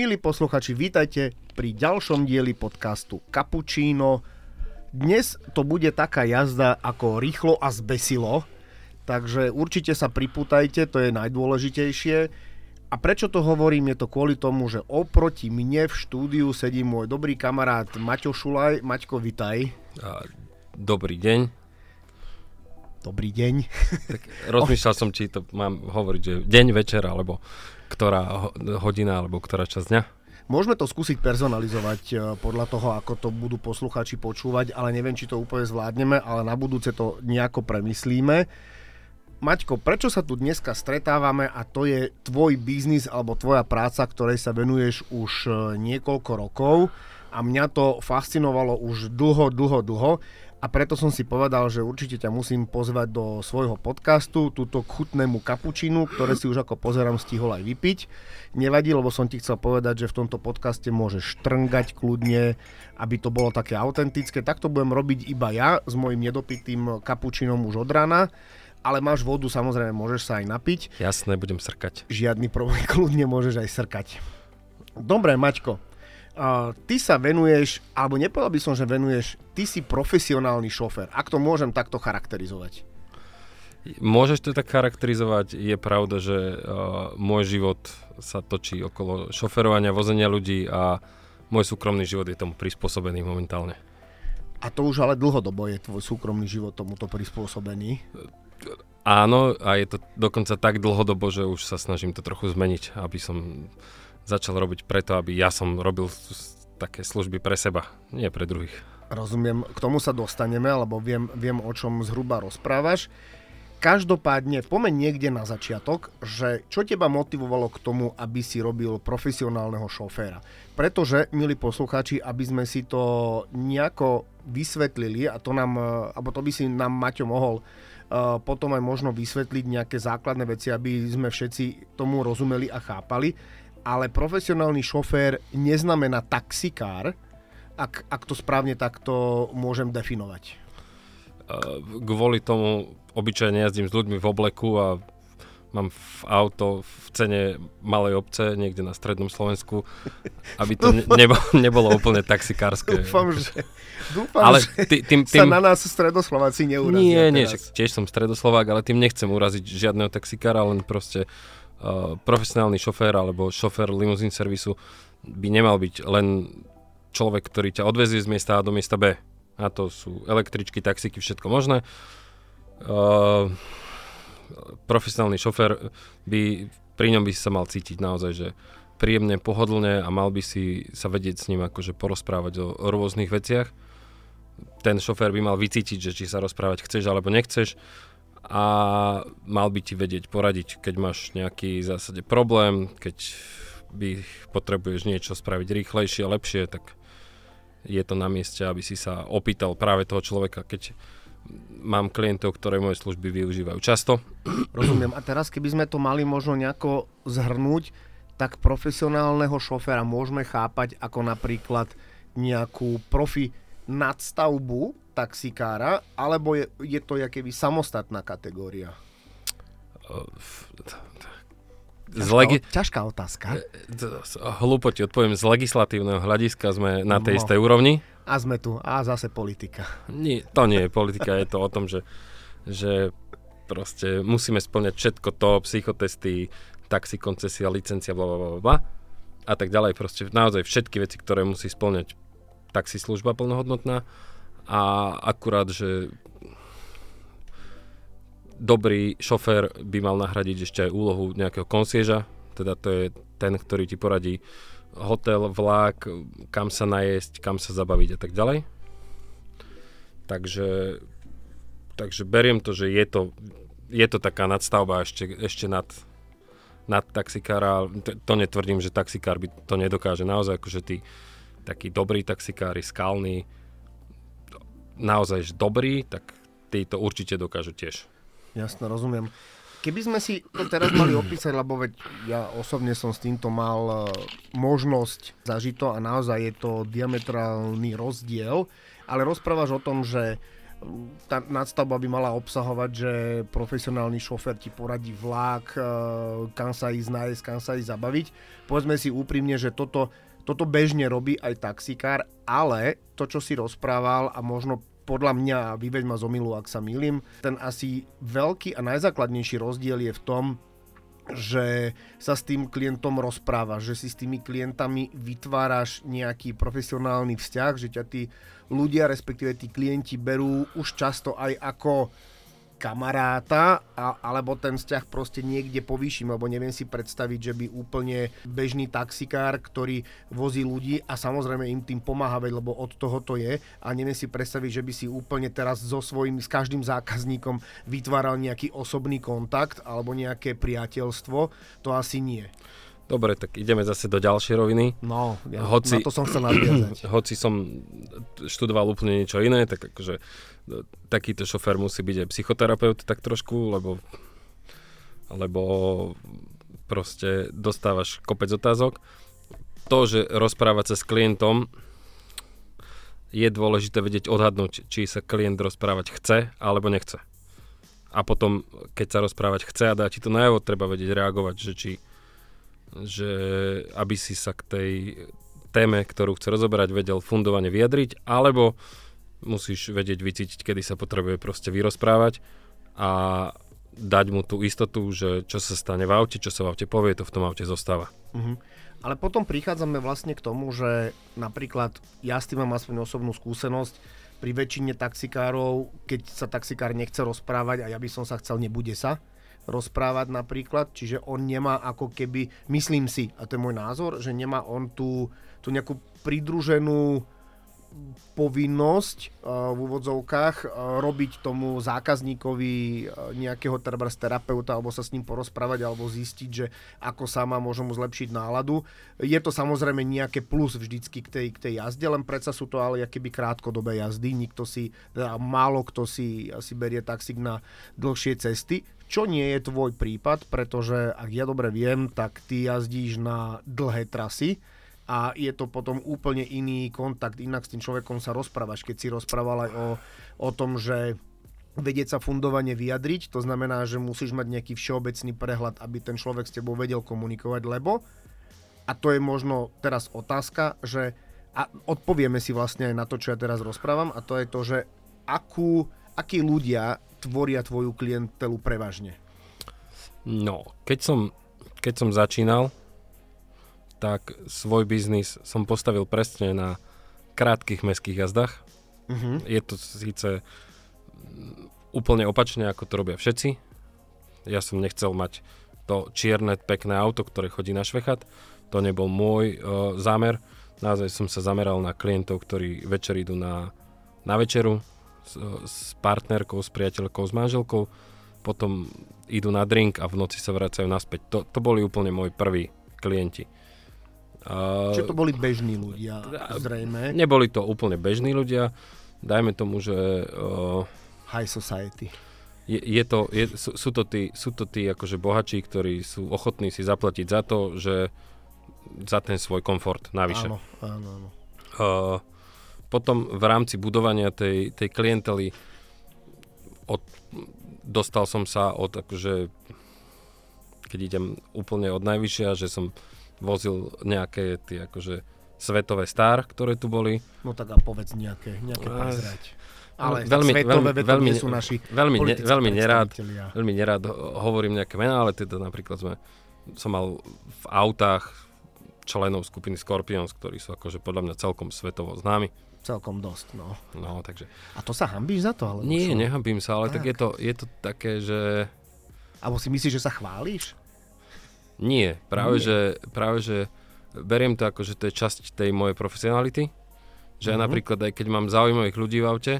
Milí posluchači, vítajte pri ďalšom dieli podcastu Cappuccino. Dnes to bude taká jazda ako rýchlo a zbesilo, takže určite sa pripútajte, to je najdôležitejšie. A prečo to hovorím, je to kvôli tomu, že oproti mne v štúdiu sedí môj dobrý kamarát Maťo Šulaj. Maťko, vitaj. Dobrý deň. Dobrý deň. Tak rozmýšľal som, či to mám hovoriť, že deň, večer, alebo ktorá hodina alebo ktorá časť dňa? Môžeme to skúsiť personalizovať e, podľa toho, ako to budú posluchači počúvať, ale neviem, či to úplne zvládneme, ale na budúce to nejako premyslíme. Maťko, prečo sa tu dneska stretávame a to je tvoj biznis alebo tvoja práca, ktorej sa venuješ už e, niekoľko rokov a mňa to fascinovalo už dlho, dlho, dlho a preto som si povedal, že určite ťa musím pozvať do svojho podcastu, túto chutnému kapučinu, ktoré si už ako pozerám stihol aj vypiť. Nevadí, lebo som ti chcel povedať, že v tomto podcaste môžeš štrngať kľudne, aby to bolo také autentické. Tak to budem robiť iba ja s mojim nedopitým kapučinom už od rána ale máš vodu, samozrejme, môžeš sa aj napiť. Jasné, budem srkať. Žiadny problém, kľudne môžeš aj srkať. Dobre, Maťko, uh, ty sa venuješ, alebo nepovedal by som, že venuješ, ty si profesionálny šofer, ak to môžem takto charakterizovať. Môžeš to tak charakterizovať. Je pravda, že uh, môj život sa točí okolo šoferovania, vozenia ľudí a môj súkromný život je tomu prispôsobený momentálne. A to už ale dlhodobo je tvoj súkromný život tomuto prispôsobený? Áno, a je to dokonca tak dlhodobo, že už sa snažím to trochu zmeniť, aby som začal robiť preto, aby ja som robil také služby pre seba, nie pre druhých. Rozumiem, k tomu sa dostaneme, lebo viem, viem o čom zhruba rozprávaš. Každopádne, pomeň niekde na začiatok, že čo teba motivovalo k tomu, aby si robil profesionálneho šoféra. Pretože, milí poslucháči, aby sme si to nejako vysvetlili, a to nám, alebo to by si nám Maťo mohol uh, potom aj možno vysvetliť nejaké základné veci, aby sme všetci tomu rozumeli a chápali ale profesionálny šofér neznamená taxikár, ak, ak to správne takto môžem definovať. Kvôli tomu obyčajne jazdím s ľuďmi v obleku a mám v auto v cene malej obce niekde na strednom Slovensku, aby to ne, nebolo, úplne taxikárske. Dúfam, že, dúfam, ale tý, tým, tým, sa na nás stredoslováci neurazia. Nie, nie, tiež som stredoslovák, ale tým nechcem uraziť žiadneho taxikára, len proste uh, Eh, profesionálny šofér alebo šofér limuzín servisu by nemal byť len človek, ktorý ťa odvezie z miesta A do miesta B. A to sú električky, taxíky, všetko možné. Uh, profesionálny šofér by, pri ňom by sa mal cítiť naozaj, že príjemne, pohodlne a mal by si sa vedieť s ním akože porozprávať o, o rôznych veciach. Ten šofér by mal vycítiť, že či sa rozprávať chceš alebo nechceš a mal by ti vedieť poradiť, keď máš nejaký v zásade problém, keď by potrebuješ niečo spraviť rýchlejšie lepšie, tak je to na mieste, aby si sa opýtal práve toho človeka, keď mám klientov, ktoré moje služby využívajú často. Rozumiem. A teraz, keby sme to mali možno nejako zhrnúť, tak profesionálneho šoféra môžeme chápať ako napríklad nejakú profi nadstavbu taxikára, alebo je, je to jakéby samostatná kategória? Z legi- ťažká otázka. Hlúpo ti odpoviem, z legislatívneho hľadiska sme na tej no. istej úrovni. A sme tu. A zase politika. Nie, to nie je politika, je to o tom, že, že proste musíme splňať všetko to, psychotesty, taxi, koncesia, licencia, bla, bla, bla, bla a tak ďalej. Proste naozaj všetky veci, ktoré musí splňať taxislužba plnohodnotná a akurát, že dobrý šofér by mal nahradiť ešte aj úlohu nejakého konsieža, teda to je ten, ktorý ti poradí hotel, vlák, kam sa najesť, kam sa zabaviť a tak ďalej. Takže, takže beriem to, že je to, je to taká nadstavba ešte, ešte nad, nad taxikára. To, to netvrdím, že taxikár by to nedokáže. Naozaj akože tí takí dobrí taxikári, skalní, naozaj dobrý, tak tí to určite dokážu tiež. Jasne, rozumiem. Keby sme si to teraz mali opísať, lebo veď ja osobne som s týmto mal uh, možnosť zažiť to a naozaj je to diametrálny rozdiel, ale rozprávaš o tom, že tá nadstavba by mala obsahovať, že profesionálny šofer ti poradí vlak, e, kam sa ísť nájsť, kam sa ísť zabaviť. Povedzme si úprimne, že toto, toto bežne robí aj taxikár, ale to, čo si rozprával a možno podľa mňa, vyveď ma z omilu, ak sa milím, ten asi veľký a najzákladnejší rozdiel je v tom, že sa s tým klientom rozprávaš, že si s tými klientami vytváraš nejaký profesionálny vzťah, že ťa tí ľudia, respektíve tí klienti berú už často aj ako kamaráta, a, alebo ten vzťah proste niekde povýšim, lebo neviem si predstaviť, že by úplne bežný taxikár, ktorý vozí ľudí a samozrejme im tým pomáha, lebo od toho to je a neviem si predstaviť, že by si úplne teraz so svojím, s každým zákazníkom vytváral nejaký osobný kontakt alebo nejaké priateľstvo, to asi nie. Dobre, tak ideme zase do ďalšej roviny. No, ja hoci, na to som chcel nadviazať. Hoci som študoval úplne niečo iné, tak akože takýto šofér musí byť aj psychoterapeut tak trošku, lebo, lebo proste dostávaš kopec otázok. To, že rozprávať sa s klientom, je dôležité vedieť odhadnúť, či sa klient rozprávať chce alebo nechce. A potom, keď sa rozprávať chce a dá ti to najavo, treba vedieť reagovať, že či že aby si sa k tej téme, ktorú chce rozoberať, vedel fundovane vyjadriť, alebo musíš vedieť vycítiť, kedy sa potrebuje proste vyrozprávať a dať mu tú istotu, že čo sa stane v aute, čo sa v aute povie, to v tom aute zostáva. Uh-huh. Ale potom prichádzame vlastne k tomu, že napríklad ja s tým mám aspoň osobnú skúsenosť, pri väčšine taxikárov, keď sa taxikár nechce rozprávať a ja by som sa chcel, nebude sa, rozprávať napríklad, čiže on nemá ako keby, myslím si, a to je môj názor, že nemá on tú, tú nejakú pridruženú povinnosť uh, v úvodzovkách uh, robiť tomu zákazníkovi uh, nejakého trebárs terapeuta alebo sa s ním porozprávať alebo zistiť, že ako sa má môže mu zlepšiť náladu. Je to samozrejme nejaké plus vždycky k tej, k tej jazde, len predsa sú to ale keby krátkodobé jazdy. Nikto si, teda málo kto si asi berie taxík na dlhšie cesty čo nie je tvoj prípad, pretože ak ja dobre viem, tak ty jazdíš na dlhé trasy a je to potom úplne iný kontakt, inak s tým človekom sa rozprávaš, keď si rozprával aj o, o tom, že vedieť sa fundovane vyjadriť, to znamená, že musíš mať nejaký všeobecný prehľad, aby ten človek s tebou vedel komunikovať, lebo, a to je možno teraz otázka, že a odpovieme si vlastne aj na to, čo ja teraz rozprávam, a to je to, že akú, akí ľudia tvoria tvoju klientelu prevažne? No, keď som, keď som začínal, tak svoj biznis som postavil presne na krátkých mestských jazdách. Uh-huh. Je to síce úplne opačne, ako to robia všetci. Ja som nechcel mať to čierne, pekné auto, ktoré chodí na švechat. To nebol môj uh, zámer. Naozaj som sa zameral na klientov, ktorí večer idú na, na večeru, s, s partnerkou, s priateľkou, s manželkou, potom idú na drink a v noci sa vracajú naspäť. To, to boli úplne moji prví klienti. Uh, Čiže to boli bežní ľudia, zrejme. Neboli to úplne bežní ľudia, dajme tomu, že... Uh, High society. Je, je to, je, sú, sú, to tí, sú to tí akože bohačí, ktorí sú ochotní si zaplatiť za to, že za ten svoj komfort navyše. Áno, áno, áno. Uh, potom v rámci budovania tej, tej klientely od, dostal som sa od akože keď idem úplne od najvyššia, že som vozil nejaké tie akože svetové star, ktoré tu boli. No tak a povedz nejaké, nejaké prezrať. Ale veľmi, svetové, veľmi, veľmi, sú naši veľmi, ne, veľmi, nerád, veľmi nerád hovorím nejaké mená, ale teda napríklad sme, som mal v autách členov skupiny Scorpions, ktorí sú akože podľa mňa celkom svetovo známi celkom dosť, no. No, takže... A to sa hambíš za to? Ale Nie, čo? nehambím sa, ale tak, tak je, to, je to také, že... Alebo si myslíš, že sa chválíš? Nie, práve, Nie. Že, práve že beriem to ako, že to je časť tej mojej profesionality. Že mm-hmm. ja mhm. napríklad aj keď mám zaujímavých ľudí v aute,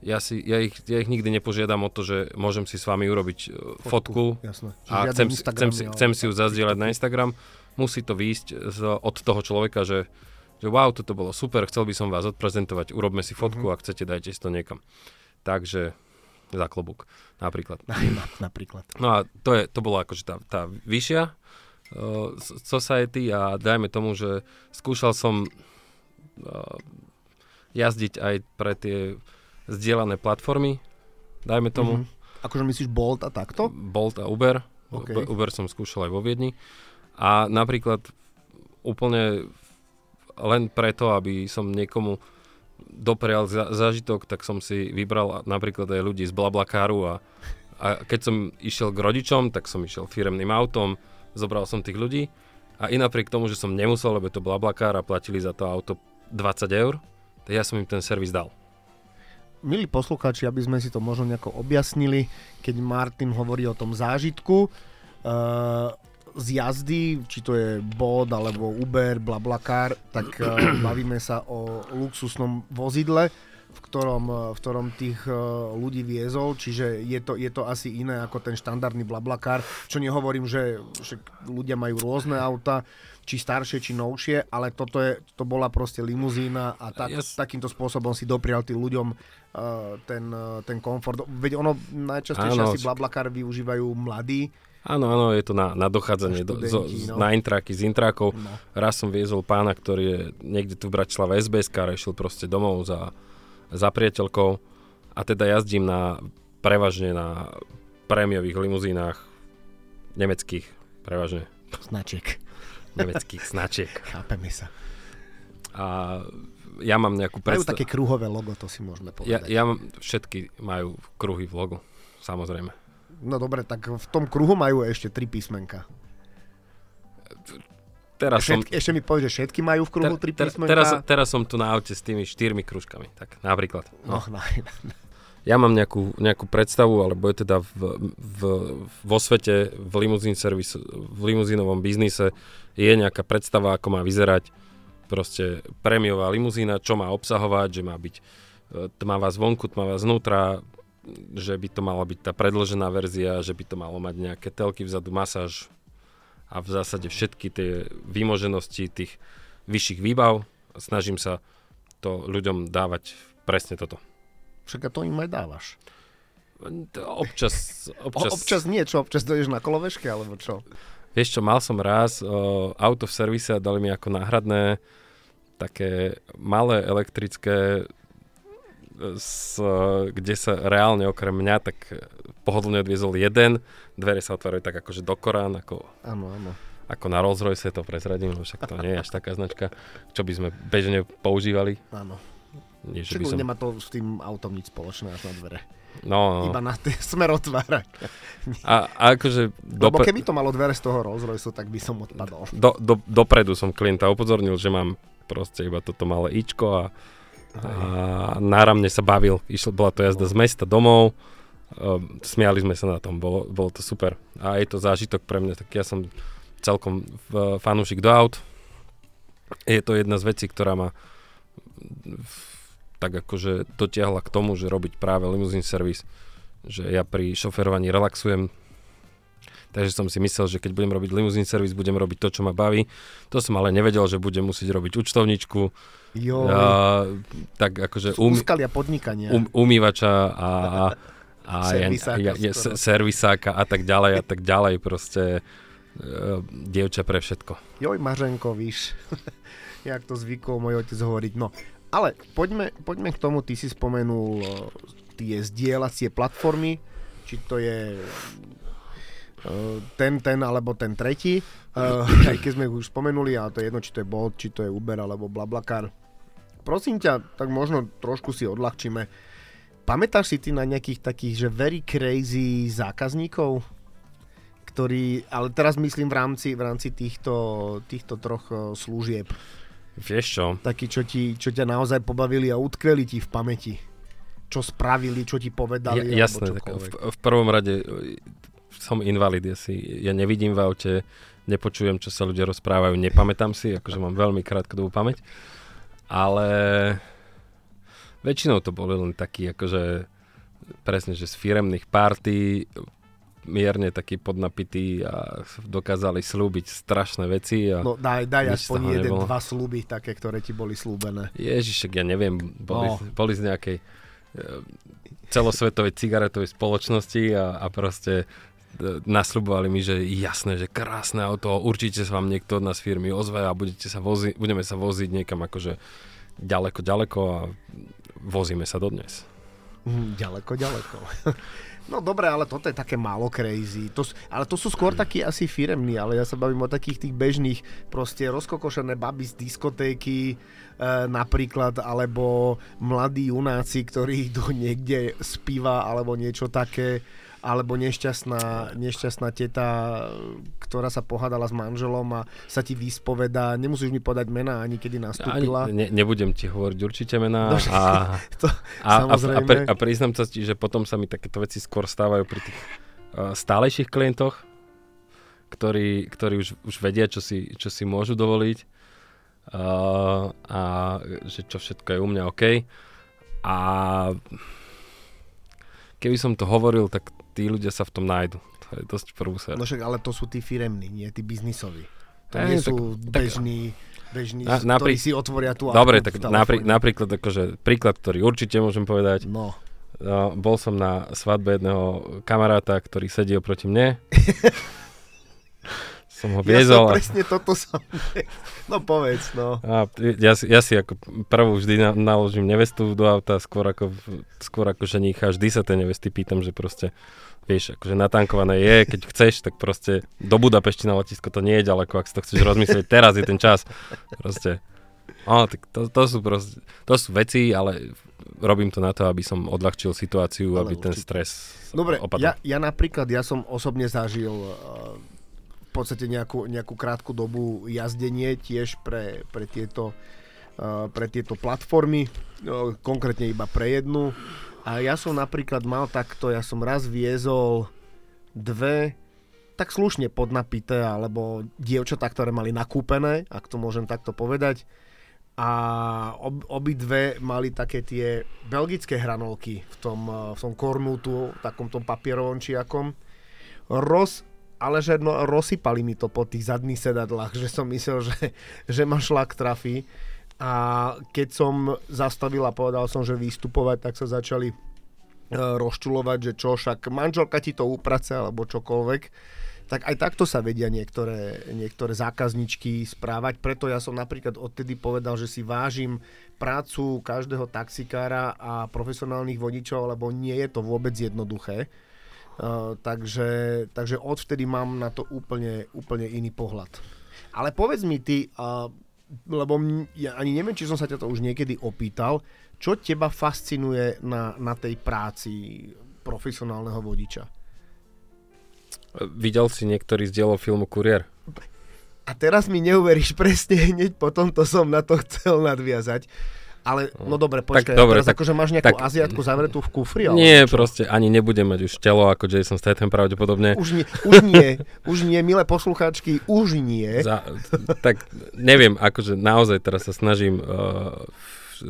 ja, si, ja, ich, ja ich nikdy nepožiadam o to, že môžem si s vami urobiť e, fotku, fotku jasné. a chcem, chcem, si, chcem si ju zazdieľať na Instagram. Musí to výjsť z, od toho človeka, že že wow, toto bolo super, chcel by som vás odprezentovať, urobme si fotku, mm-hmm. ak chcete, dajte si to niekam. Takže za klobúk, napríklad. napríklad. No a to, je, to bolo akože tá, tá vyššia uh, society a dajme tomu, že skúšal som uh, jazdiť aj pre tie zdieľané platformy, dajme tomu. Mm-hmm. Akože myslíš Bolt a takto? Bolt a Uber. Okay. Uber som skúšal aj vo Viedni. A napríklad úplne len preto, aby som niekomu doprial za, zážitok, tak som si vybral napríklad aj ľudí z Blablakáru a, a keď som išiel k rodičom, tak som išiel firemným autom, zobral som tých ľudí a i napriek tomu, že som nemusel, lebo to Blablakár a platili za to auto 20 eur, tak ja som im ten servis dal. Milí poslucháči, aby sme si to možno nejako objasnili, keď Martin hovorí o tom zážitku, uh, z jazdy, či to je bod alebo Uber, Blablakár, tak uh, bavíme sa o luxusnom vozidle, v ktorom, v ktorom tých uh, ľudí viezol, čiže je to, je to asi iné ako ten štandardný Blablakár, čo nehovorím, že, že ľudia majú rôzne auta, či staršie, či novšie, ale toto je, to bola proste limuzína a tak, yes. takýmto spôsobom si doprial tým ľuďom uh, ten, uh, ten komfort. Veď ono najčastejšie asi Blablakar využívajú mladí, Áno, áno, je to na, na dochádzanie do, zo, no. na intráky z intrákov. No. Raz som viezol pána, ktorý je niekde tu v Bratislave SBS, išiel proste domov za, za priateľkou a teda jazdím na prevažne na prémiových limuzínach nemeckých, prevažne. Značiek nemeckých značiek. Chápeme sa. A ja mám nejakú predstavu... Majú také kruhové logo, to si môžeme povedať. Ja, ja mám, všetky majú kruhy v logo, samozrejme. No dobre, tak v tom kruhu majú ešte tri písmenka. Teraz všetky, som... Ešte mi povedz, že všetky majú v kruhu tri písmenka? Teraz, teraz som tu na aute s tými štyrmi kružkami, tak napríklad. No. No, no, ja mám nejakú, nejakú predstavu, alebo je teda v, v, vo svete, v limuzín servis, v limuzínovom biznise je nejaká predstava, ako má vyzerať proste prémiová limuzína, čo má obsahovať, že má byť e, tmavá zvonku, tmavá znútra, že by to mala byť tá predložená verzia, že by to malo mať nejaké telky vzadu, masáž a v zásade všetky tie výmoženosti tých vyšších výbav. Snažím sa to ľuďom dávať presne toto. Však to im aj dávaš. Občas, občas... O, občas nie, čo? Občas doješ na koloveške, alebo čo? Vieš čo, mal som raz o, auto v servise a dali mi ako náhradné také malé elektrické s, kde sa reálne okrem mňa tak pohodlne odviezol jeden, dvere sa otvárajú tak akože do Korán, ako, áno, áno. ako na Rolls Royce to prezradím, no však to nie je až taká značka, čo by sme bežne používali. Áno. Nie, že by som... nemá to s tým autom nič spoločné až na dvere. No, no. Iba na tie smer otvára. A, a akože... Dopre... Lebo keby to malo dvere z toho Rolls Royce, tak by som odpadol. Do, do, dopredu som klienta upozornil, že mám proste iba toto malé ičko a, a náramne sa bavil. Išlo, bola to jazda z mesta domov, um, smiali sme sa na tom, bolo, bolo to super. A je to zážitok pre mňa, tak ja som celkom fanúšik do aut. Je to jedna z vecí, ktorá ma tak akože dotiahla k tomu, že robiť práve limuzín servis, že ja pri šoferovaní relaxujem, takže som si myslel, že keď budem robiť limuzín servis, budem robiť to, čo ma baví. To som ale nevedel, že budem musieť robiť účtovničku, jo. A, tak akože um, podnikania. Um, umývača a, a, a servisáka, ja, ja, servisáka a tak ďalej a tak ďalej proste uh, dievča pre všetko. Joj, Mařenko, víš, jak to zvykol môj otec hovoriť. No, ale poďme, poďme k tomu, ty si spomenul uh, tie zdieľacie platformy, či to je ten, ten alebo ten tretí. Uh, aj keď sme už spomenuli, ale to je jedno, či to je Bolt, či to je Uber alebo Blablakar. Prosím ťa, tak možno trošku si odľahčíme. Pamätáš si ty na nejakých takých, že very crazy zákazníkov? Ktorí, ale teraz myslím v rámci, v rámci týchto, týchto troch služieb. Vieš čo? Takí, čo, ti, čo ťa naozaj pobavili a utkveli ti v pamäti. Čo spravili, čo ti povedali. Ja, jasné, tak v, v prvom rade som invalid, ja, si, ja nevidím v aute, nepočujem, čo sa ľudia rozprávajú, nepamätám si, akože mám veľmi krátkodobú pamäť, ale väčšinou to boli len takí, akože presne, že z firemných party mierne taký podnapitý a dokázali slúbiť strašné veci. A no daj, daj aspoň jeden, nebolo. dva slúby také, ktoré ti boli slúbené. Ježišek, ja neviem, boli, no. boli z nejakej e, celosvetovej cigaretovej spoločnosti a, a proste nasľubovali mi, že jasné, že krásne auto, určite sa vám niekto od nás firmy ozve a budete sa vozi, budeme sa voziť niekam akože ďaleko, ďaleko a vozíme sa dodnes. Mm, ďaleko, ďaleko. No dobre, ale toto je také málo crazy. To, ale to sú skôr takí asi firemní, ale ja sa bavím o takých tých bežných, proste rozkokošené baby z diskotéky, e, napríklad, alebo mladí junáci, ktorí idú niekde spíva alebo niečo také alebo nešťastná, nešťastná teta, ktorá sa pohádala s manželom a sa ti vyspoveda, nemusíš mi podať mená ani kedy nastúpila. Ani, ne, nebudem ti hovoriť určite mená No, a, to, a, a, a, pri, a priznám sa ti, že potom sa mi takéto veci skôr stávajú pri tých uh, stálejších klientoch, ktorí, ktorí už, už vedia, čo si, čo si môžu dovoliť uh, a že čo všetko je u mňa OK. A keby som to hovoril, tak tí ľudia sa v tom nájdu. To je dosť prúser. No však, ale to sú tí firemní, nie tí biznisoví. To Ej, nie tak- sú tak- bežní, bežní Na- Na, ktorí naprí- si otvoria tú Dobre, tak naprí, napríklad akože, príklad, ktorý určite môžem povedať. No, No, bol som na svadbe jedného kamaráta, ktorý sedí oproti mne. som ho ja som viezol presne toto som... No povedz, no. a ja, si, ja si ako prvú vždy na, naložím nevestu do auta, skôr ako, skôr ako ženícha. Vždy sa tej nevesty pýtam, že proste vieš, akože natankované je, keď chceš, tak proste do Budapešti na letisko to nie je ďaleko, ak si to chceš rozmyslieť, teraz je ten čas. Proste. No, tak to, to, sú proste, to sú veci, ale robím to na to, aby som odľahčil situáciu, Ale aby ten určite. stres Dobre, opadol. ja, ja napríklad, ja som osobne zažil uh, v podstate nejakú, nejakú krátku dobu jazdenie tiež pre, pre, tieto, uh, pre tieto platformy, uh, konkrétne iba pre jednu. A ja som napríklad mal takto, ja som raz viezol dve tak slušne podnapité, alebo dievčatá, ktoré mali nakúpené, ak to môžem takto povedať. A ob, obidve mali také tie belgické hranolky v tom, eh, v tom kornútu, takom tom papierovom čiakom. Roz, ale že no, rozsypali mi to po tých zadných sedadlách, že som myslel, že, že ma šlak trafí. A keď som zastavil a povedal som, že vystupovať, tak sa začali eh, rozčulovať, že čo, však manželka ti to uprace alebo čokoľvek tak aj takto sa vedia niektoré, niektoré zákazničky správať. Preto ja som napríklad odtedy povedal, že si vážim prácu každého taxikára a profesionálnych vodičov, lebo nie je to vôbec jednoduché. Uh, takže, takže odvtedy mám na to úplne, úplne iný pohľad. Ale povedz mi ty, uh, lebo ja ani neviem, či som sa ťa to už niekedy opýtal, čo teba fascinuje na, na tej práci profesionálneho vodiča? Videl si niektorý z dielov filmu Kurier? A teraz mi neuveríš, presne hneď po tomto som na to chcel nadviazať. Ale, no dobre, počkaj, Tak, dobre, teraz tak- akože máš nejakú tak- Aziatku zavretú v kufri? alebo Nie, čo? proste ani nebudem mať už telo ako Jason Statham pravdepodobne. Už nie, už nie, už nie, milé poslucháčky, už nie. Za, tak neviem, akože naozaj teraz sa snažím uh,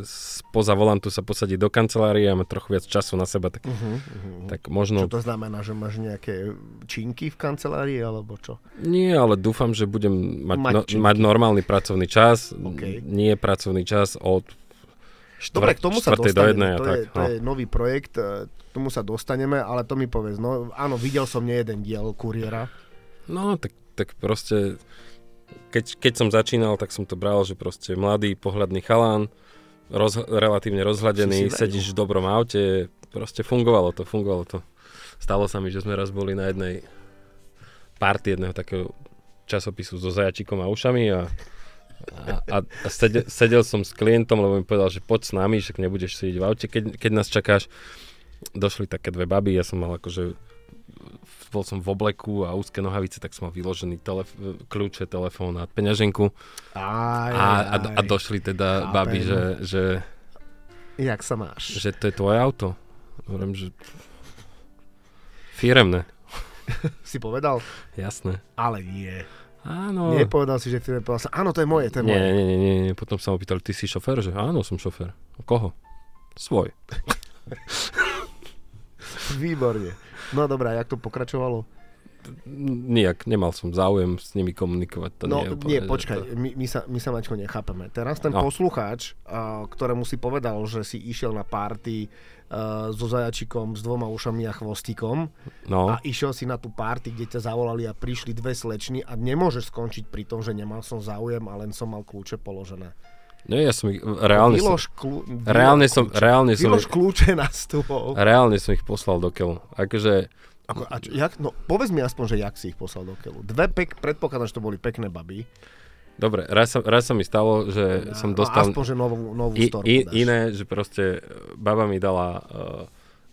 spoza volantu sa posadiť do kancelárie a mať trochu viac času na seba, tak, Uh-huh, uh-huh. tak Čo možno... to znamená, že máš nejaké činky v kancelárii, alebo čo? Nie, ale dúfam, že budem mať, Mať no, činky. mať normálny pracovný čas. OK. Nie pracovný čas od Dobre, štvrt, k tomu sa do dostaneme, a to, tak. je, to no. je nový projekt, e, k tomu sa dostaneme, ale to mi povedz, no áno, videl som nejeden diel Kuriera, No, tak, tak proste, keď, keď som začínal, tak som to bral, že proste mladý, pohľadný chalán, roz, relatívne rozhľadený, sedíš v dobrom aute, proste fungovalo to, fungovalo to. Stalo sa mi, že sme raz boli na jednej party jedného takého časopisu so zajačikom a ušami a, a, a, sedel, sedel som s klientom, lebo mi povedal, že poď s nami, však nebudeš sedieť v aute, keď, keď nás čakáš. Došli také dve baby, ja som mal akože bol som v obleku a úzke nohavice, tak som mal vyložený telef- kľúče, telefón a peňaženku. Aj, A, a, a došli teda Chápem. baby, že, že, Jak sa máš? že to je tvoje auto. Hovorím, že firemné, Si povedal? jasné. Ale nie. Áno. Nepovedal si, že firme povedal sa, áno, to je moje, to je nie, moje. nie, nie, nie, nie, potom sa opýtali, ty si šofér? Že áno, som šofér. Koho? Svoj. Výborne. No dobré, a jak to pokračovalo? Nijak, nemal som záujem s nimi komunikovať. To no nie, úplne, nie, počkaj, To... my, my, sa, my sa Maťko nechápeme. Teraz ten No. poslucháč, ktorému si povedal, že si išiel na party a, so zajačikom, s dvoma ušami a chvostíkom No, a išiel si na tú party, kde ťa zavolali a prišli dve slečny a nemôžeš skončiť pri tom, že nemal som záujem a len som mal kľúče položené. Nie, ja som ich, reálne som, Vylož, kľú, reálne som, reálne som, vylož kľúče na stôl. reálne som ich poslal do keľu. Akože, Ako, a čo, jak, no, povedz mi aspoň, že jak si ich poslal do keľu. Dve pek, predpokladám, že to boli pekné baby. dobre, raz sa, raz sa mi stalo, že som No, dostal aspoň, že novú, novú i, storku i, dáš. iné, že proste e, baba mi dala uh,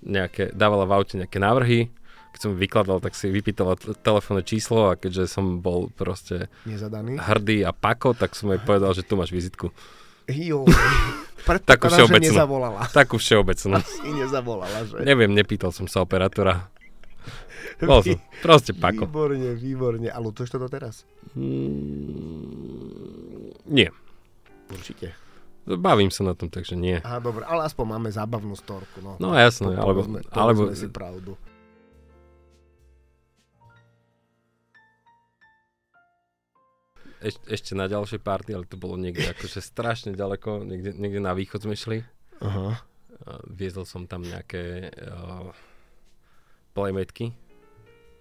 nejaké, dávala v aute nejaké návrhy, keď som vykladal, tak si vypýtala t- telefónne číslo a keďže som bol proste Nezadaný. hrdý a pako, tak som jej povedal, že tu máš vizitku. Jo. Takú všeobecnú. nezavolala. Takú všeobecnú. Asi nezavolala, že? Neviem, nepýtal som sa operátora. Bol som proste pako. Výborne, výborne. A lutuješ to doteraz? Mm, nie. Určite. Bavím sa na tom, takže nie. Aha, dobre, ale aspoň máme zábavnú storku. No, No jasné, Po- alebo, povedzme, alebo si pravdu. eš, ešte na ďalšej party, ale to bolo niekde akože strašne ďaleko, niekde, niekde na východ sme šli. Aha. Viezol som tam nejaké uh, playmatky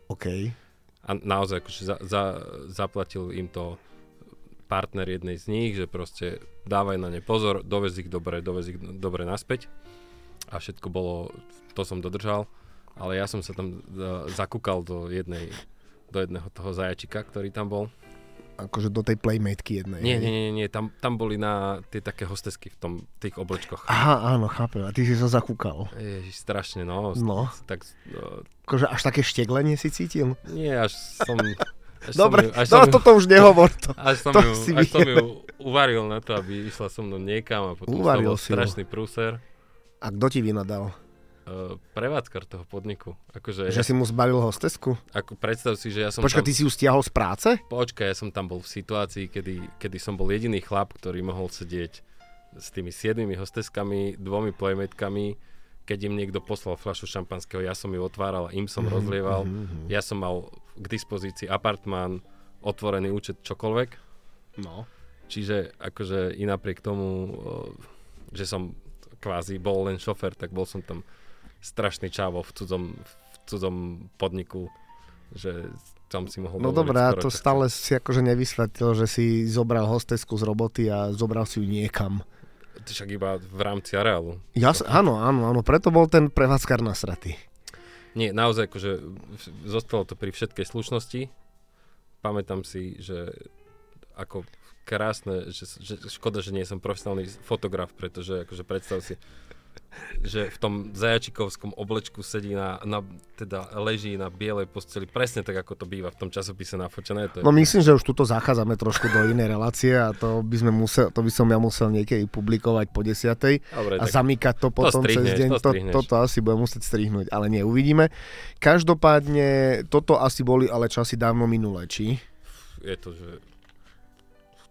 OK. a naozaj akože za, za, zaplatil im to partner jednej z nich, že proste dávaj na ne pozor, dovez ich dobre, dovez ich dobre naspäť a všetko bolo, to som dodržal, ale ja som sa tam uh, zakúkal do jednej do jedného toho zajačika, ktorý tam bol. Akože do tej playmatky jednej. Nie, nie, nie, nie tam, tam boli na tie také hostesky v tom, tých oblečkoch. Aha, áno, chápem. A ty si sa zakúkal. Ježiš, strašne, no. No. Tak, uh, Akože až také šteglenie si cítil? nie, až som... Až Dobre, ju, až no ju, toto už nehovor to. až som to ju, si až som ju uvaril na to, aby išla so mnou niekam a potom Uvaril si ju. strašný prúser. A kto ti vynadal? Uh, prevádzkar toho podniku. Akože, Že si mu zbalil hostesku? ako predstav si, že ja som Počkaj, tam... ty si ju stiahol z práce? Počkaj, ja som tam bol v situácii, kedy, kedy som bol jediný chlap, ktorý mohol sedieť s tými siedmými hosteskami, dvomi playmatkami, keď im niekto poslal fľašu šampanského, ja som ju otváral, im som rozlieval, mhm. ja som mal k dispozícii apartmán, otvorený účet, čokoľvek. No. Čiže akože i napriek tomu, o, že som kvázi bol len šofer, tak bol som tam strašný čávo v cudzom, v cudzom podniku, že tam si mohol No dobré, a to stále si akože nevysvetlil, že si zobral hostesku z roboty a zobral si ju niekam. To však iba v rámci areálu. Ja, áno, áno, áno, preto bol ten prevádzkar nasratý. Nie, naozaj akože zostalo to pri všetkej slušnosti. Pamätám si, že ako krásne, že, že škoda, že nie som profesionálny fotograf, pretože akože predstav si, že v tom zajačikovskom oblečku sedí na, na, teda leží na bielej posteli, presne tak, ako to býva v tom časopise nafočené. To je, No myslím, že už tuto zachádzame trošku do inej relácie a to by, sme musel, to by som ja musel niekedy publikovať po desiatej Dobre, a zamykať to potom cez strihneš, deň. to To, toto asi budem musieť strihnúť, ale nie, uvidíme. Každopádne, toto asi boli ale časy dávno minulé, či? je to, že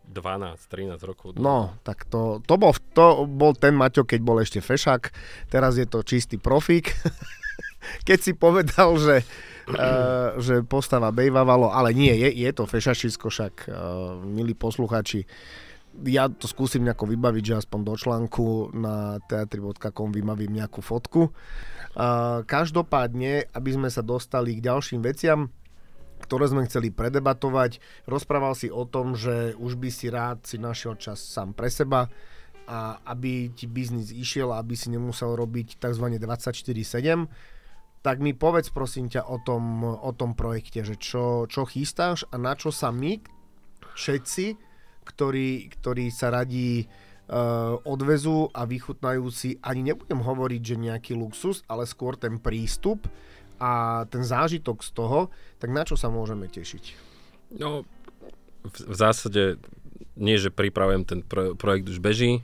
12-13 rokov. No, tak to, to, bol, to bol ten Maťo, keď bol ešte fešák, teraz je to čistý profík. keď si povedal, že, uh, že postava bejvávalo, ale nie, je, je to fešačisko, však uh, milí posluchači, ja to skúsim nejako vybaviť, že aspoň do článku na teatri.com vymavím nejakú fotku. Uh, každopádne, aby sme sa dostali k ďalším veciam, ktoré sme chceli predebatovať. Rozprával si o tom, že už by si rád si našiel čas sám pre seba a aby ti biznis išiel, aby si nemusel robiť tzv. 24-7. Tak mi povedz prosím ťa o tom, o tom projekte, že čo, čo chystáš a na čo sa my všetci, ktorí, ktorí sa radí uh, odvezú a vychutnajú ani nebudem hovoriť, že nejaký luxus, ale skôr ten prístup a ten zážitok z toho, tak na čo sa môžeme tešiť? No, v, v zásade nie, že pripravujem ten pro, projekt už beží.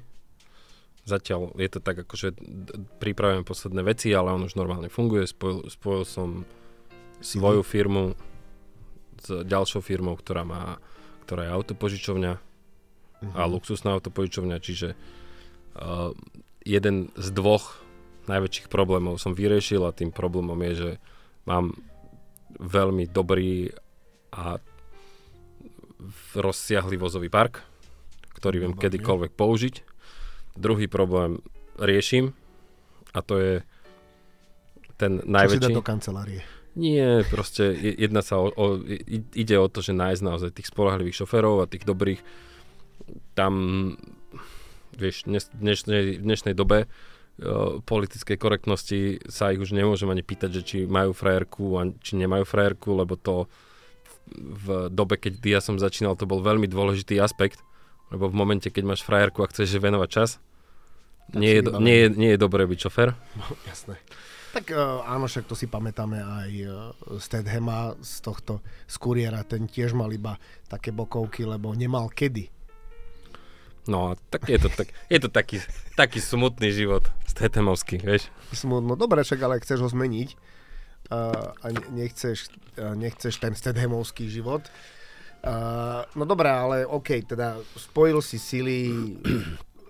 Zatiaľ je to tak, akože pripravujem posledné veci, ale on už normálne funguje. Spojil, spojil som svoju firmu s ďalšou firmou, ktorá má, ktorá je autopožičovňa Mhm. a luxusná autopožičovňa, čiže uh, jeden z dvoch najväčších problémov som vyriešil a tým problémom je, že mám veľmi dobrý a rozsiahly vozový park, ktorý viem kedykoľvek použiť. Druhý problém riešim a to je ten Čo si najväčší. do kancelárie? Nie, proste je- jedná sa o, o, ide o to, že nájsť naozaj tých spolahlivých šoférov a tých dobrých. Tam vieš, dnes, dnešnej, v dnešnej dobe politickej korektnosti sa ich už nemôžem ani pýtať, že či majú frajerku a či nemajú frajerku, lebo to v dobe, keď ja som začínal, to bol veľmi dôležitý aspekt, lebo v momente, keď máš frajerku a chceš venovať čas, nie je, nie, je, nie je dobré byť šofer. No, jasné. Tak uh, áno, však to si pamätáme aj uh, Stedhema z tohto z kuriéra, ten tiež mal iba také bokovky, lebo nemal kedy. No, tak je to, tak, je to taký, taký smutný život, Stedhemovský, vieš. Smutno, dobre, však ale chceš ho zmeniť uh, a nechceš, uh, nechceš ten Stedhemovský život. Uh, no dobré, ale OK, teda spojil si sily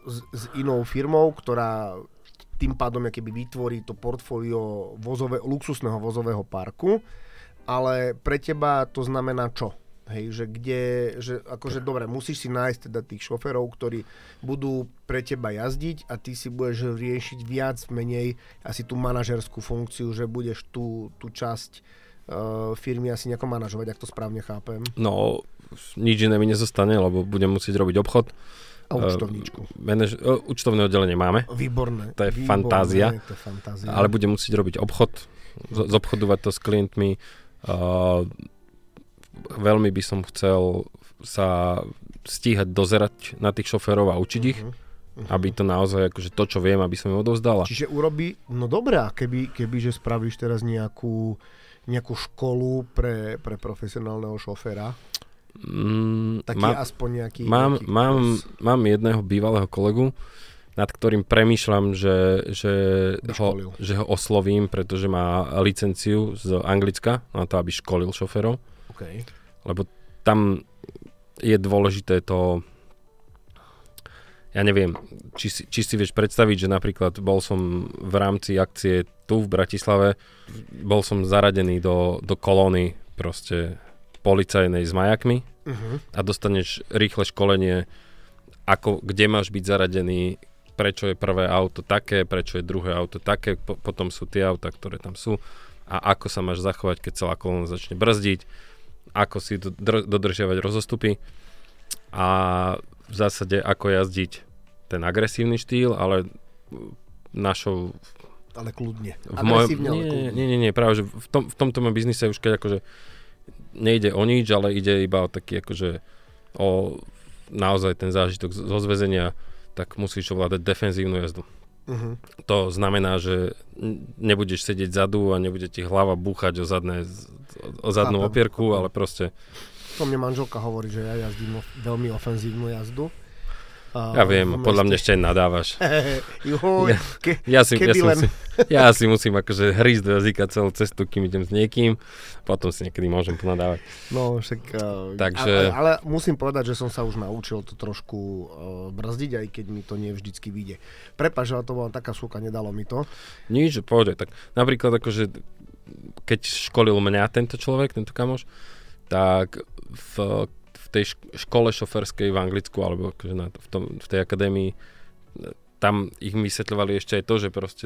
s, s inou firmou, ktorá tým pádom keby vytvorí to portfólio vozové, luxusného vozového parku, ale pre teba to znamená čo? Hej, že kde, že akože dobre, musíš si nájsť teda tých šoferov, ktorí budú pre teba jazdiť a ty si budeš riešiť viac menej asi tú manažerskú funkciu, že budeš tú, tú časť uh, firmy asi nejako manažovať, ak to správne chápem. No, nič iné mi nezostane, lebo budem musieť robiť obchod a účtovníčku. Uh, manaž- uh, účtovné oddelenie máme. Výborné. To je výborné, fantázia. To je fantázia. Ale budem musieť robiť obchod, z- zobchodovať to s klientmi. Uh, veľmi by som chcel sa stíhať dozerať na tých šoférov a učiť ich. Uh-huh. Aby to naozaj, akože to, čo viem, aby som im odovzdala. Čiže urobí, no dobré, a keby, keby že spravíš teraz nejakú, nejakú školu pre, pre profesionálneho šoféra, Mm, Taký má, aspoň nejaký... Mám, nejaký mám, mám jedného bývalého kolegu, nad ktorým premýšľam, že, že, ho, že ho oslovím, pretože má licenciu z Anglicka na to, aby školil šoferov. Okay. Lebo tam je dôležité to ja neviem, či si, či si vieš predstaviť, že napríklad bol som v rámci akcie tu v Bratislave, bol som zaradený do, do kolóny proste policajnej s majakmi uh-huh. a dostaneš rýchle školenie, ako, kde máš byť zaradený, prečo je prvé auto také, prečo je druhé auto také, po, potom sú tie auta, ktoré tam sú a ako sa máš zachovať, keď celá kolóna začne brzdiť, ako si dodr- dodržiavať rozostupy a v zásade ako jazdiť ten agresívny štýl, ale našou ale kľudne. Mojom, nie, ale kľudne. Nie, nie, nie, práve, že v, tom, v tomto mojom biznise už keď akože nejde o nič, ale ide iba o taký akože o naozaj ten zážitok zo zväzenia, tak musíš ovládať defenzívnu jazdu. Uh-huh. To znamená, že nebudeš sedieť zadu a nebude ti hlava búchať o, zadné, o zadnú Chápem. opierku, ale proste... To mne manželka hovorí, že ja jazdím veľmi ofenzívnu jazdu ja viem, podľa mňa ešte aj nadávaš. Ke, ja, si, ja, si len... musím, ja si musím akože hrísť do jazyka celú cestu, kým idem s niekým, potom si niekedy môžem ponadávať. No, však... Uh, Takže... Ale, ale musím povedať, že som sa už naučil to trošku uh, brzdiť, aj keď mi to nie vždycky vyjde. Prepač, ale to bola taká súka, nedalo mi to. Nič, pohode, tak napríklad akože keď školil mňa tento človek, tento kamoš, tak v tej škole šoferskej v Anglicku, alebo akože na, v, tom, v tej akadémii, tam ich vysvetľovali ešte aj to, že proste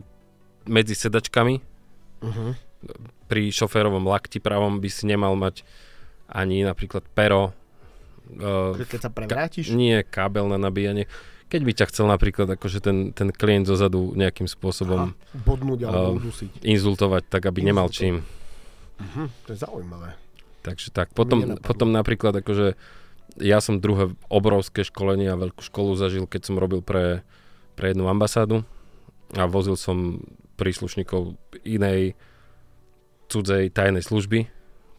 medzi sedačkami uh-huh. pri šoférovom lakti pravom by si nemal mať ani napríklad pero. Uh, keď sa prevrátiš? Ka- nie, kábel na nabíjanie. Keď by ťa chcel napríklad akože ten, ten klient zozadu nejakým spôsobom Aha, bodnúť alebo uh, udusiť. Inzultovať, tak aby inzultovať. nemal čím. Uh-huh, to je zaujímavé. Takže tak, potom, potom napríklad akože ja som druhé obrovské školenie a veľkú školu zažil, keď som robil pre, pre jednu ambasádu a vozil som príslušníkov inej cudzej tajnej služby,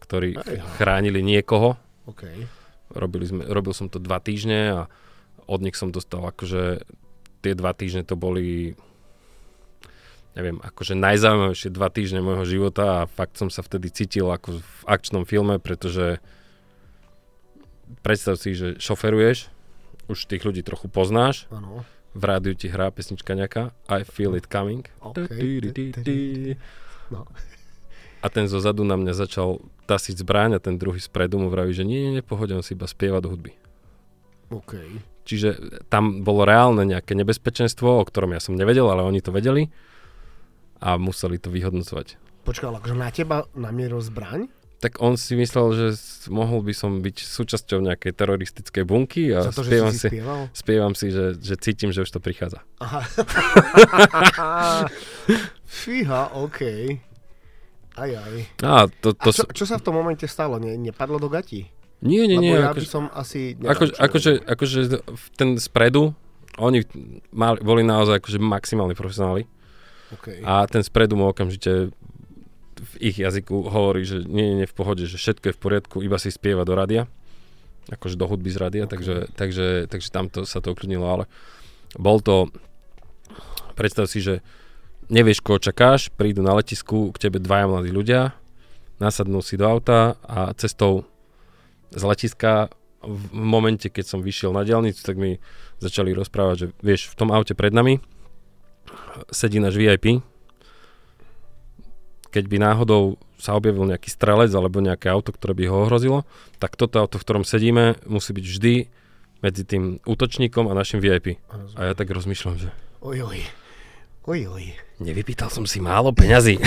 ktorí Aj, chránili niekoho. Okay. Robili sme, robil som to dva týždne a od nich som dostal akože tie dva týždne to boli neviem, akože najzaujímavejšie dva týždne môjho života a fakt som sa vtedy cítil ako v akčnom filme, pretože predstav si, že šoferuješ, už tých ľudí trochu poznáš, ano. v rádiu ti hrá pesnička nejaká I feel it coming. Okay. No. A ten zo zadu na mňa začal tasiť zbráň a ten druhý spredu mu vraví, že nie, nie, nie, pohodě, on si iba spieva do hudby. Okay. Čiže tam bolo reálne nejaké nebezpečenstvo, o ktorom ja som nevedel, ale oni to vedeli a museli to vyhodnocovať. Počkaj, akože na teba namieril zbraň? Tak on si myslel, že mohol by som byť súčasťou nejakej teroristickej bunky a Za to, spievam, si si spieval? spievam si, že, že cítim, že už to prichádza. Aha. Fíha, OK. Aj, aj. A to, A to čo, sú- čo sa v tom momente stalo? Ne, nepadlo do gatí? Nie, nie, nie. Lebo ja by akože- som asi... Ako, čo- akože, akože v ten spredu, oni mali, boli naozaj akože maximálni profesionáli Okay. a ten spredu mu okamžite v ich jazyku hovorí, že nie, nie, v pohode, že všetko je v poriadku, iba si spieva do rádia, akože do hudby z rádia, Ok. takže, takže, takže tam to, sa to uklidnilo, ale bol to, predstav si, že nevieš, koho čakáš, prídu na letisku k tebe dvaja mladí ľudia, nasadnú si do auta a cestou z letiska v momente, keď som vyšiel na diálnicu, tak mi začali rozprávať, že vieš, v tom aute pred nami sedí náš VIP. Keď by náhodou sa objavil nejaký strelec alebo nejaké auto, ktoré by ho ohrozilo, tak toto auto, v ktorom sedíme, musí byť vždy medzi tým útočníkom a našim VIP. A ja tak rozmýšľam, že Oj, oj. Oj, oj. Nevypýtal som si málo peňazí.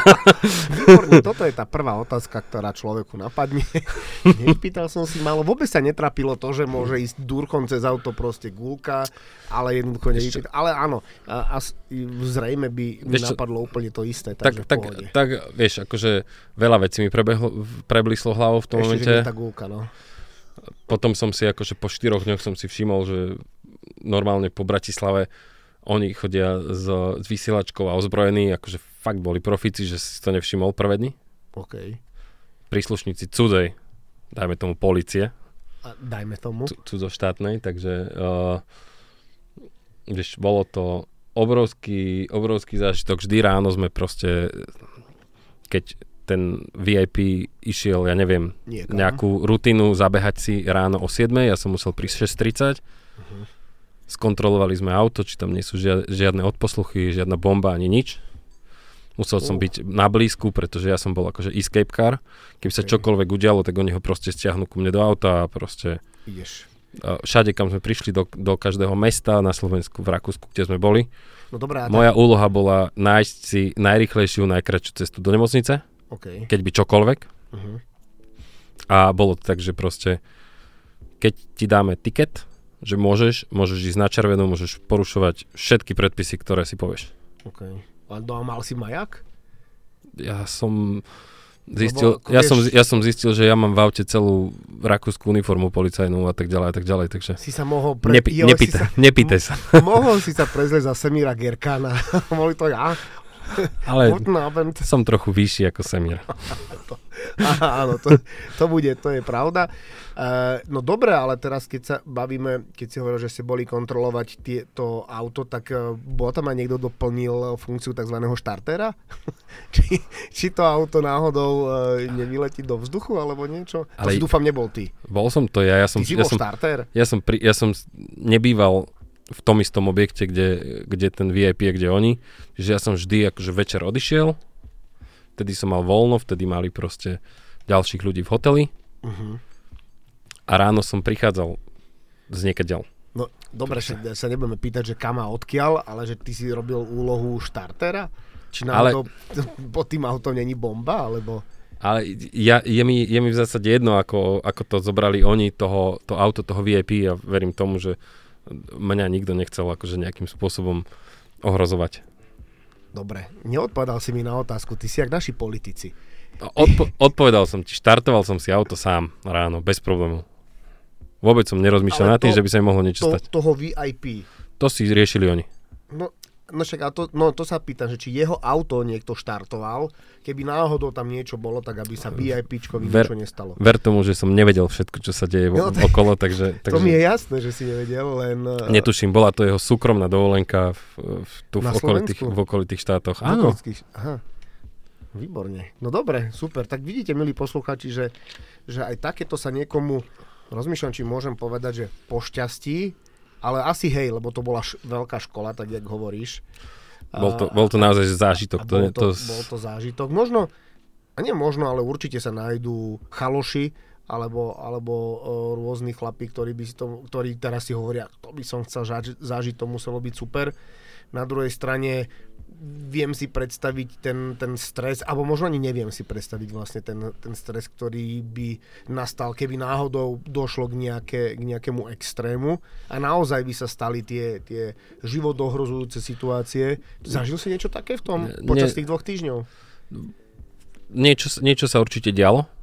Výborne, toto je tá prvá otázka, ktorá človeku napadne. Nepýtal som si málo, vôbec sa netrapilo to, že môže ísť durchom cez auto proste gulka, ale jednoducho nevypýtal. Ale áno, a, a zrejme by mi Vieš napadlo úplne to isté, tak, tak, pohode. tak, vieš, akože veľa vecí mi prebehlo, preblíslo hlavou v tom Ešte, momente. že tá gulka, no. Potom som si akože po štyroch dňoch som si všimol, že normálne po Bratislave oni chodia s, s vysielačkou a ozbrojení, akože fakt boli profíci, že si to nevšimol prvé dni. OK. Príslušníci cudzej, dajme tomu policie, A dajme tomu. cu- cudzoštátnej, takže uh, vieš, bolo to obrovský, obrovský zážitok. Vždy ráno sme proste, keď ten VIP išiel, ja neviem, Niekam. nejakú rutinu zabehať si ráno o 7, ja som musel prísť 6.30. Mhm. Skontrolovali sme auto, či tam nie sú žia- žiadne odposluchy, žiadna bomba ani nič. Musel som byť na blízku, pretože ja som bol akože escape car. Keby sa Ok. čokoľvek udialo, tak oni ho proste stiahnu ku mne do auta a proste Ideš. všade, kam sme prišli, do, do každého mesta na Slovensku, v Rakúsku, kde sme boli. No dobrá, tak, Moja úloha bola nájsť si najrychlejšiu, najkračšiu cestu do nemocnice, OK. keď by čokoľvek. Uh-huh. A bolo to tak, že proste, keď ti dáme tiket, že môžeš, môžeš ísť na červenú, môžeš porušovať všetky predpisy, ktoré si povieš. OK. A no, a mal si majak? Ja som zistil, Lebo, ja, som, ja som zistil, že ja mám v aute celú rakúsku uniformu policajnú a tak ďalej a tak ďalej, takže Si sa mohol... Pre... nepi, Jo, si nepýtaj, sa... nepýtaj sa. mohol si sa prezlieť za Semíra Gerkána. Mohli to ja. Ale som trochu vyšší ako Semir. Aha, áno, to, to bude, to je pravda. Uh, no dobre, ale teraz keď sa bavíme, keď si hovoril, že ste boli kontrolovať tie, to auto, tak uh, bol tam aj niekto doplnil funkciu tzv. štartéra? či, či to auto náhodou uh, nevyletí do vzduchu alebo niečo? To Ale- si dúfam nebol ty. Bol som to ja, ja som, Ty si ja bol som, štartér? ja som, pri, ja som nebýval v tom istom objekte, kde, kde ten VIP je, kde oni. Čiže ja som vždy akože večer odišiel, vtedy som mal voľno, vtedy mali proste ďalších ľudí v hoteli Uh-huh. a ráno som prichádzal z niekiaľ. No dobre, že sa nebudeme pýtať, že kam a odkiaľ, ale že ty si robil úlohu štartéra? Či Ale- náhodou pod tým autom není bomba, alebo... Ale ja, je, mi, je mi v zásade jedno, ako, ako to zobrali oni, toho, to auto, toho VIP a verím tomu, že mňa nikto nechcel akože nejakým spôsobom ohrozovať. Dobre, neodpovedal si mi na otázku, ty si jak naši politici. Odpo- odpovedal som ti, štartoval som si auto sám ráno, bez problémov. Vôbec som nerozmýšľal Ale nad tým, to- že by sa mi mohlo niečo To, stať. toho VIP. To si riešili oni. No, no však, a to, no to sa pýtam, že či jeho auto niekto štartoval, keby náhodou tam niečo bolo, tak aby sa VIPčkovi Ver- niečo nestalo. Ver tomu, že som nevedel všetko, čo sa deje No, tak- okolo, takže, To mi takže je jasné, že si nevedel, len... eh, netuším, bola to jeho súkromná dovolenka v, v, tu v okolitých, v okolitých štátoch. Áno, Aha. Výborne. No dobre, super. Tak vidíte, milí posluchači, že, že aj takéto sa niekomu, rozmýšľam, či môžem povedať, že pošťastí, ale asi hej, lebo to bola š- veľká škola, tak jak hovoríš. bol to, bol to naozaj zážitok. A To, bol, to, to, bol to zážitok. Možno, a nie možno, ale určite sa nájdú chaloši, alebo, alebo o, rôzni chlapí, ktorí, by si to, ktorí teraz si hovoria, to by som chcel zaži- zažiť, to muselo byť super. Na druhej strane viem si predstaviť ten, ten stres, alebo možno ani neviem si predstaviť vlastne ten, ten stres, ktorý by nastal, keby náhodou došlo k, nejaké, k nejakému extrému a naozaj by sa stali tie, tie životohrozujúce situácie. Zažil si niečo také v tom počas tých dvoch týždňov? Niečo, niečo sa určite dialo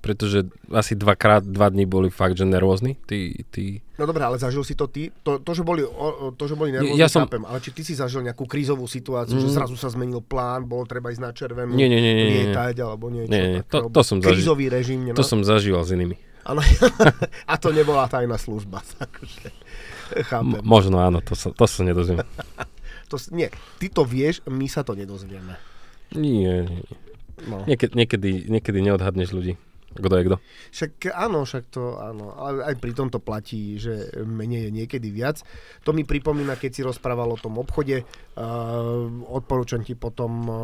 pretože asi dvakrát, dva dní boli fakt, že nervózni. Tí, tí... No dobré, ale zažil si to ty? To, to že boli, o, to, že boli nervózni, ja som... chápem, ale či ty si zažil nejakú krízovú situáciu, mm. že zrazu sa zmenil plán, bolo treba ísť na červenú, nie, nie, nie, nie, lietať, alebo niečo. Nie, nie, to, to som krízový režim. To som zažíval s inými. Ano, a to nebola tajná služba. Takže, chápem. M- možno áno, to sa, to sa nedozviem. to, nie, ty to vieš, my sa to nedozvieme. Nie, nie. No. Niekedy, niekedy, niekedy neodhadneš ľudí. Kto je kto? Však áno, však to áno. Ale aj pri tomto platí, že menej je niekedy viac. To mi pripomína, keď si rozprával o tom obchode. Uh, odporúčam ti potom uh,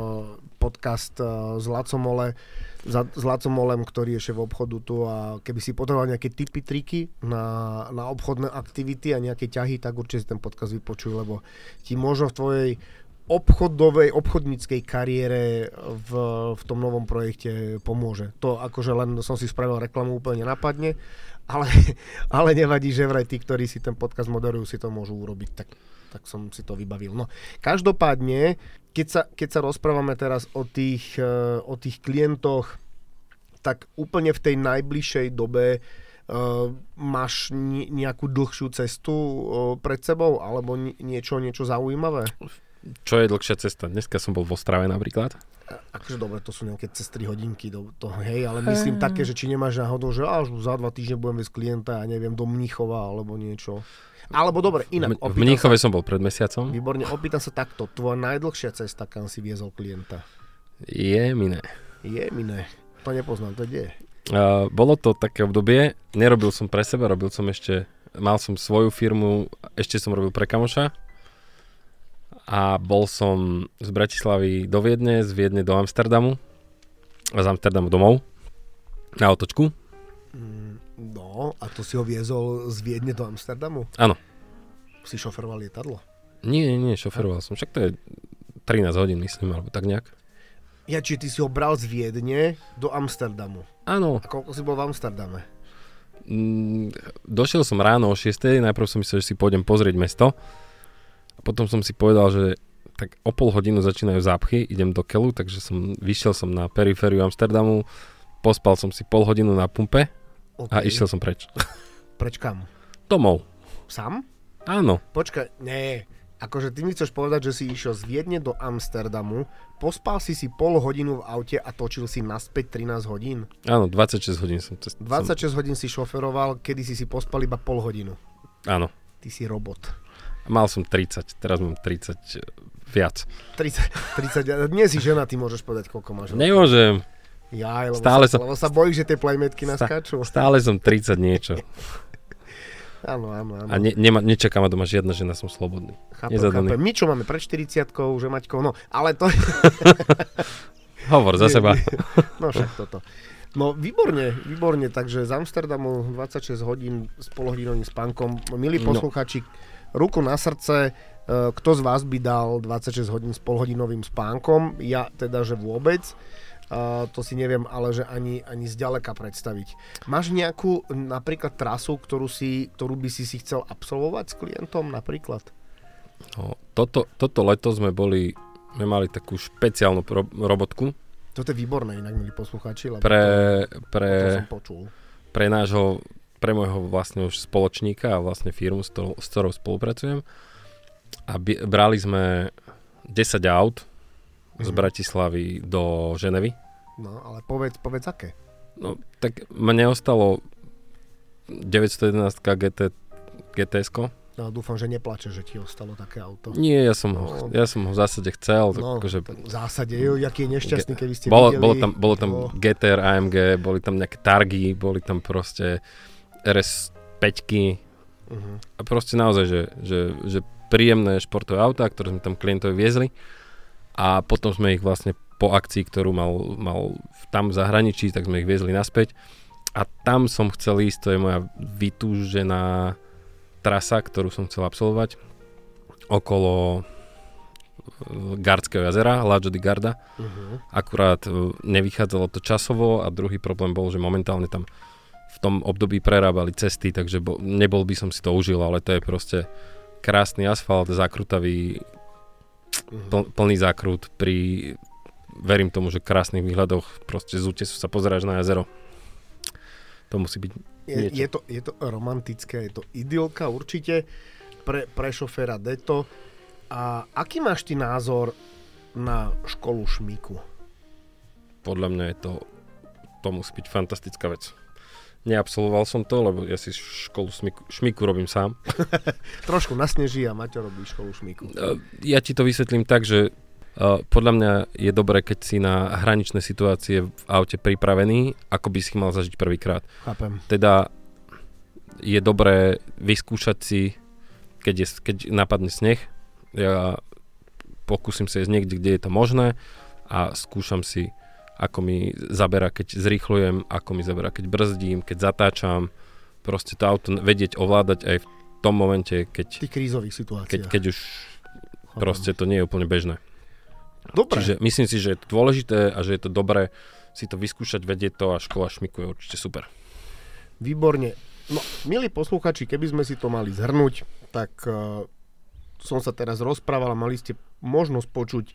podcast uh, s Lacomole, za, s Lacomolem, ktorý je šéf obchodu tu a keby si potreboval nejaké tipy, triky na, na obchodné aktivity a nejaké ťahy, tak určite si ten podcast vypočuj, lebo ti možno v tvojej obchodovej, obchodníckej kariére v, v tom novom projekte pomôže. To akože len som si spravil reklamu úplne napadne, ale, ale nevadí, že vraj tí, ktorí si ten podcast moderujú, si to môžu urobiť. Tak, tak som si to vybavil. No, každopádne, keď sa, keď sa rozprávame teraz o tých, eh, o tých klientoch, tak úplne v tej najbližšej dobe Uh, máš nejakú dlhšiu cestu uh, pred sebou alebo niečo, niečo zaujímavé? Čo je dlhšia cesta? Dneska som bol v Ostrave napríklad. Akože dobre, to sú nejaké cez 3 hodinky do toho, hej, ale myslím také, že či nemáš náhodou, že až za dva týždne budem viesť klienta, ja neviem, do Mníchova alebo niečo. Alebo dobre, inak. V Mníchove sa, som bol pred mesiacom. Výborne, opýtam sa takto, tvoja najdlhšia cesta, kam si viezol klienta? Je miné. Je miné. To nepoznám, to je. Uh, bolo to také obdobie, nerobil som pre seba, robil som ešte, mal som svoju firmu, ešte som robil pre kamoša, a bol som z Bratislavy do Viedne, z Viedne do Amsterdamu a z Amsterdamu domov na otočku. Mm, no, a to si ho viezol z Viedne do Amsterdamu? Áno. Si šoferoval lietadlo? Nie, nie, šoferoval som. Však to je 13 hodín, myslím, alebo tak nejak. Ja, či ty si ho bral z Viedne do Amsterdamu? Áno. A koľko si bol v Amsterdame? Mm, došiel som ráno o 6. Najprv som myslel, že si pôjdem pozrieť mesto a potom som si povedal, že tak o pol hodinu začínajú zápchy, idem do Kelu, takže som, vyšiel som na perifériu Amsterdamu, pospal som si pol hodinu na pumpe okay. a išiel som preč. Preč kam? Domov. Sám? Áno. Počkaj, nie. Akože ty mi chceš povedať, že si išiel z Viedne do Amsterdamu, pospal si si pol hodinu v aute a točil si naspäť 13 hodín? Áno, 26 hodín som... Cest, 26 som... hodín si šoferoval, kedy si si pospal iba pol hodinu. Áno. Ty si robot. Mal som 30, teraz mám 30 e, viac. 30, 30, nie si žena, ty môžeš povedať, koľko máš. Nemôžem. Ja, lebo, stále sa, som, lebo sa bojíš, že tie playmetky naskáču. Stále som 30 niečo. áno, áno, áno. A ne, nema, nečaká ma doma žiadna žena, som slobodný. Chápem, chápem. My čo máme pred 40 že Maťko, no, ale to... Hovor za seba. no však toto. No výborne, výborne, takže z Amsterdamu 26 hodín s polhodinovým spánkom. Milí posluchači, no ruku na srdce, e, kto z vás by dal 26 hodín s polhodinovým spánkom? Ja teda, že vôbec. Uh, to si neviem, ale že ani, ani zďaleka predstaviť. Máš nejakú napríklad trasu, ktorú, si, ktorú by si si chcel absolvovať s klientom napríklad? No, toto, toto leto sme boli, sme mali takú špeciálnu pro, robotku. Toto je výborné inak, milí poslucháči. Lebo pre, to, pre, to som počul. Pre nášho pre môjho vlastne už spoločníka a vlastne firmu, s ktorou, s ktorou spolupracujem. A by, brali sme 10 aut z mhm. Bratislavy do Ženevy. No, ale povedz, povedz aké. No, tak mne ostalo 911 GT, gts No dúfam, že neplače, že ti ostalo také auto. Nie, ja som, no, ho, ja som ho v zásade chcel. No, akože, v zásade, jo, aký je nešťastný, keby ste bolo, videli. Bolo tam, bolo tam oh. GTR, AMG, boli tam nejaké targy, boli tam proste RS5 uh-huh. a proste naozaj, že, že, že príjemné športové autá, ktoré sme tam klientovi viezli a potom sme ich vlastne po akcii, ktorú mal, mal tam v zahraničí, tak sme ich viezli naspäť a tam som chcel ísť, to je moja vytúžená trasa, ktorú som chcel absolvovať okolo Gardského jazera, Lago di Garda. Uh-huh. Akurát e, nevychádzalo to časovo a druhý problém bol, že momentálne tam v tom období prerábali cesty, takže bo, nebol by som si to užil, ale to je proste krásny asfalt, zakrutavý, Mhm. pl, plný zákrut pri, verím tomu, že krásnych výhľadoch, proste z útesu sa pozeráš na jazero. To musí byť Je, niečo. je, to, je to romantické, je to idylka určite pre, pre šoféra Deto. A aký máš ty názor na školu šmiku? podľa mňa je to, to musí byť fantastická vec. Neabsolvoval som to, lebo ja si školu šmiku, šmiku robím sám. Trošku nasneží a Maťo robí školu šmiku. E, Ja ti to vysvetlím tak, že uh, podľa mňa je dobré, keď si na hraničné situácie v aute pripravený, ako by si ich mal zažiť prvýkrát. Chápem. Teda je dobré vyskúšať si, keď, je, keď napadne sneh, ja pokúsim sa ísť niekde, kde je to možné a skúšam si, ako mi zabera, keď zrýchlujem, ako mi zabera, keď brzdím, keď zatáčam. Proste to auto vedieť ovládať aj v tom momente, keď, tých krízových keď, situáciách. keď už Chápem. proste to nie je úplne bežné. Dobre, Čiže myslím si, že je to dôležité a že je to dobré si to vyskúšať, vedieť to a škola šmiku je určite super. výborne. No, milí posluchači, keby sme si to mali zhrnúť, tak uh, som sa teraz rozprával a mali ste možnosť počuť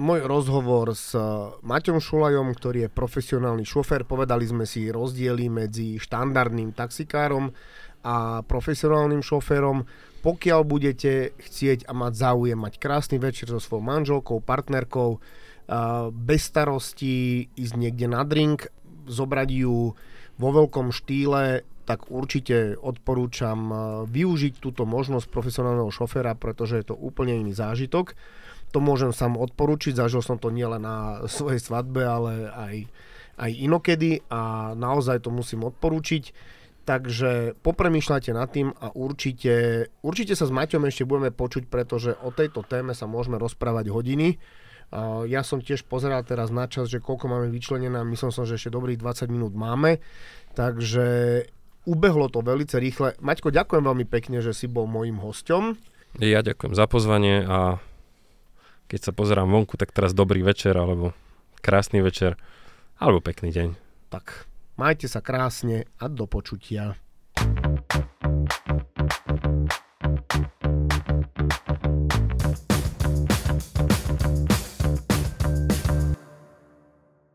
môj rozhovor s uh, Maťom Šulajom, ktorý je profesionálny šofér. Povedali sme si rozdiely medzi štandardným taxikárom a profesionálnym šoférom. Pokiaľ budete chcieť a mať záujem mať krásny večer so svojou manželkou, partnerkou, uh, bez starostí ísť niekde na drink, zobrať ju vo veľkom štýle, tak určite odporúčam uh, využiť túto možnosť profesionálneho šoféra, pretože je to úplne iný zážitok. To môžem sám odporúčiť, zažil som to nielen na svojej svadbe, ale aj, aj inokedy a naozaj to musím odporúčiť. Takže popremýšľajte nad tým a určite, určite sa s Maťom ešte budeme počuť, pretože o tejto téme sa môžeme rozprávať hodiny. Ja som tiež pozeral teraz na čas, že koľko máme vyčlenené a myslím som, že ešte dobrých 20 minút máme. Takže ubehlo to veľmi rýchle. Maťko, ďakujem veľmi pekne, že si bol môjim hosťom. Ja ďakujem za pozvanie a keď sa pozerám vonku, tak teraz dobrý večer, alebo krásny večer, alebo pekný deň. Tak majte sa krásne a do počutia.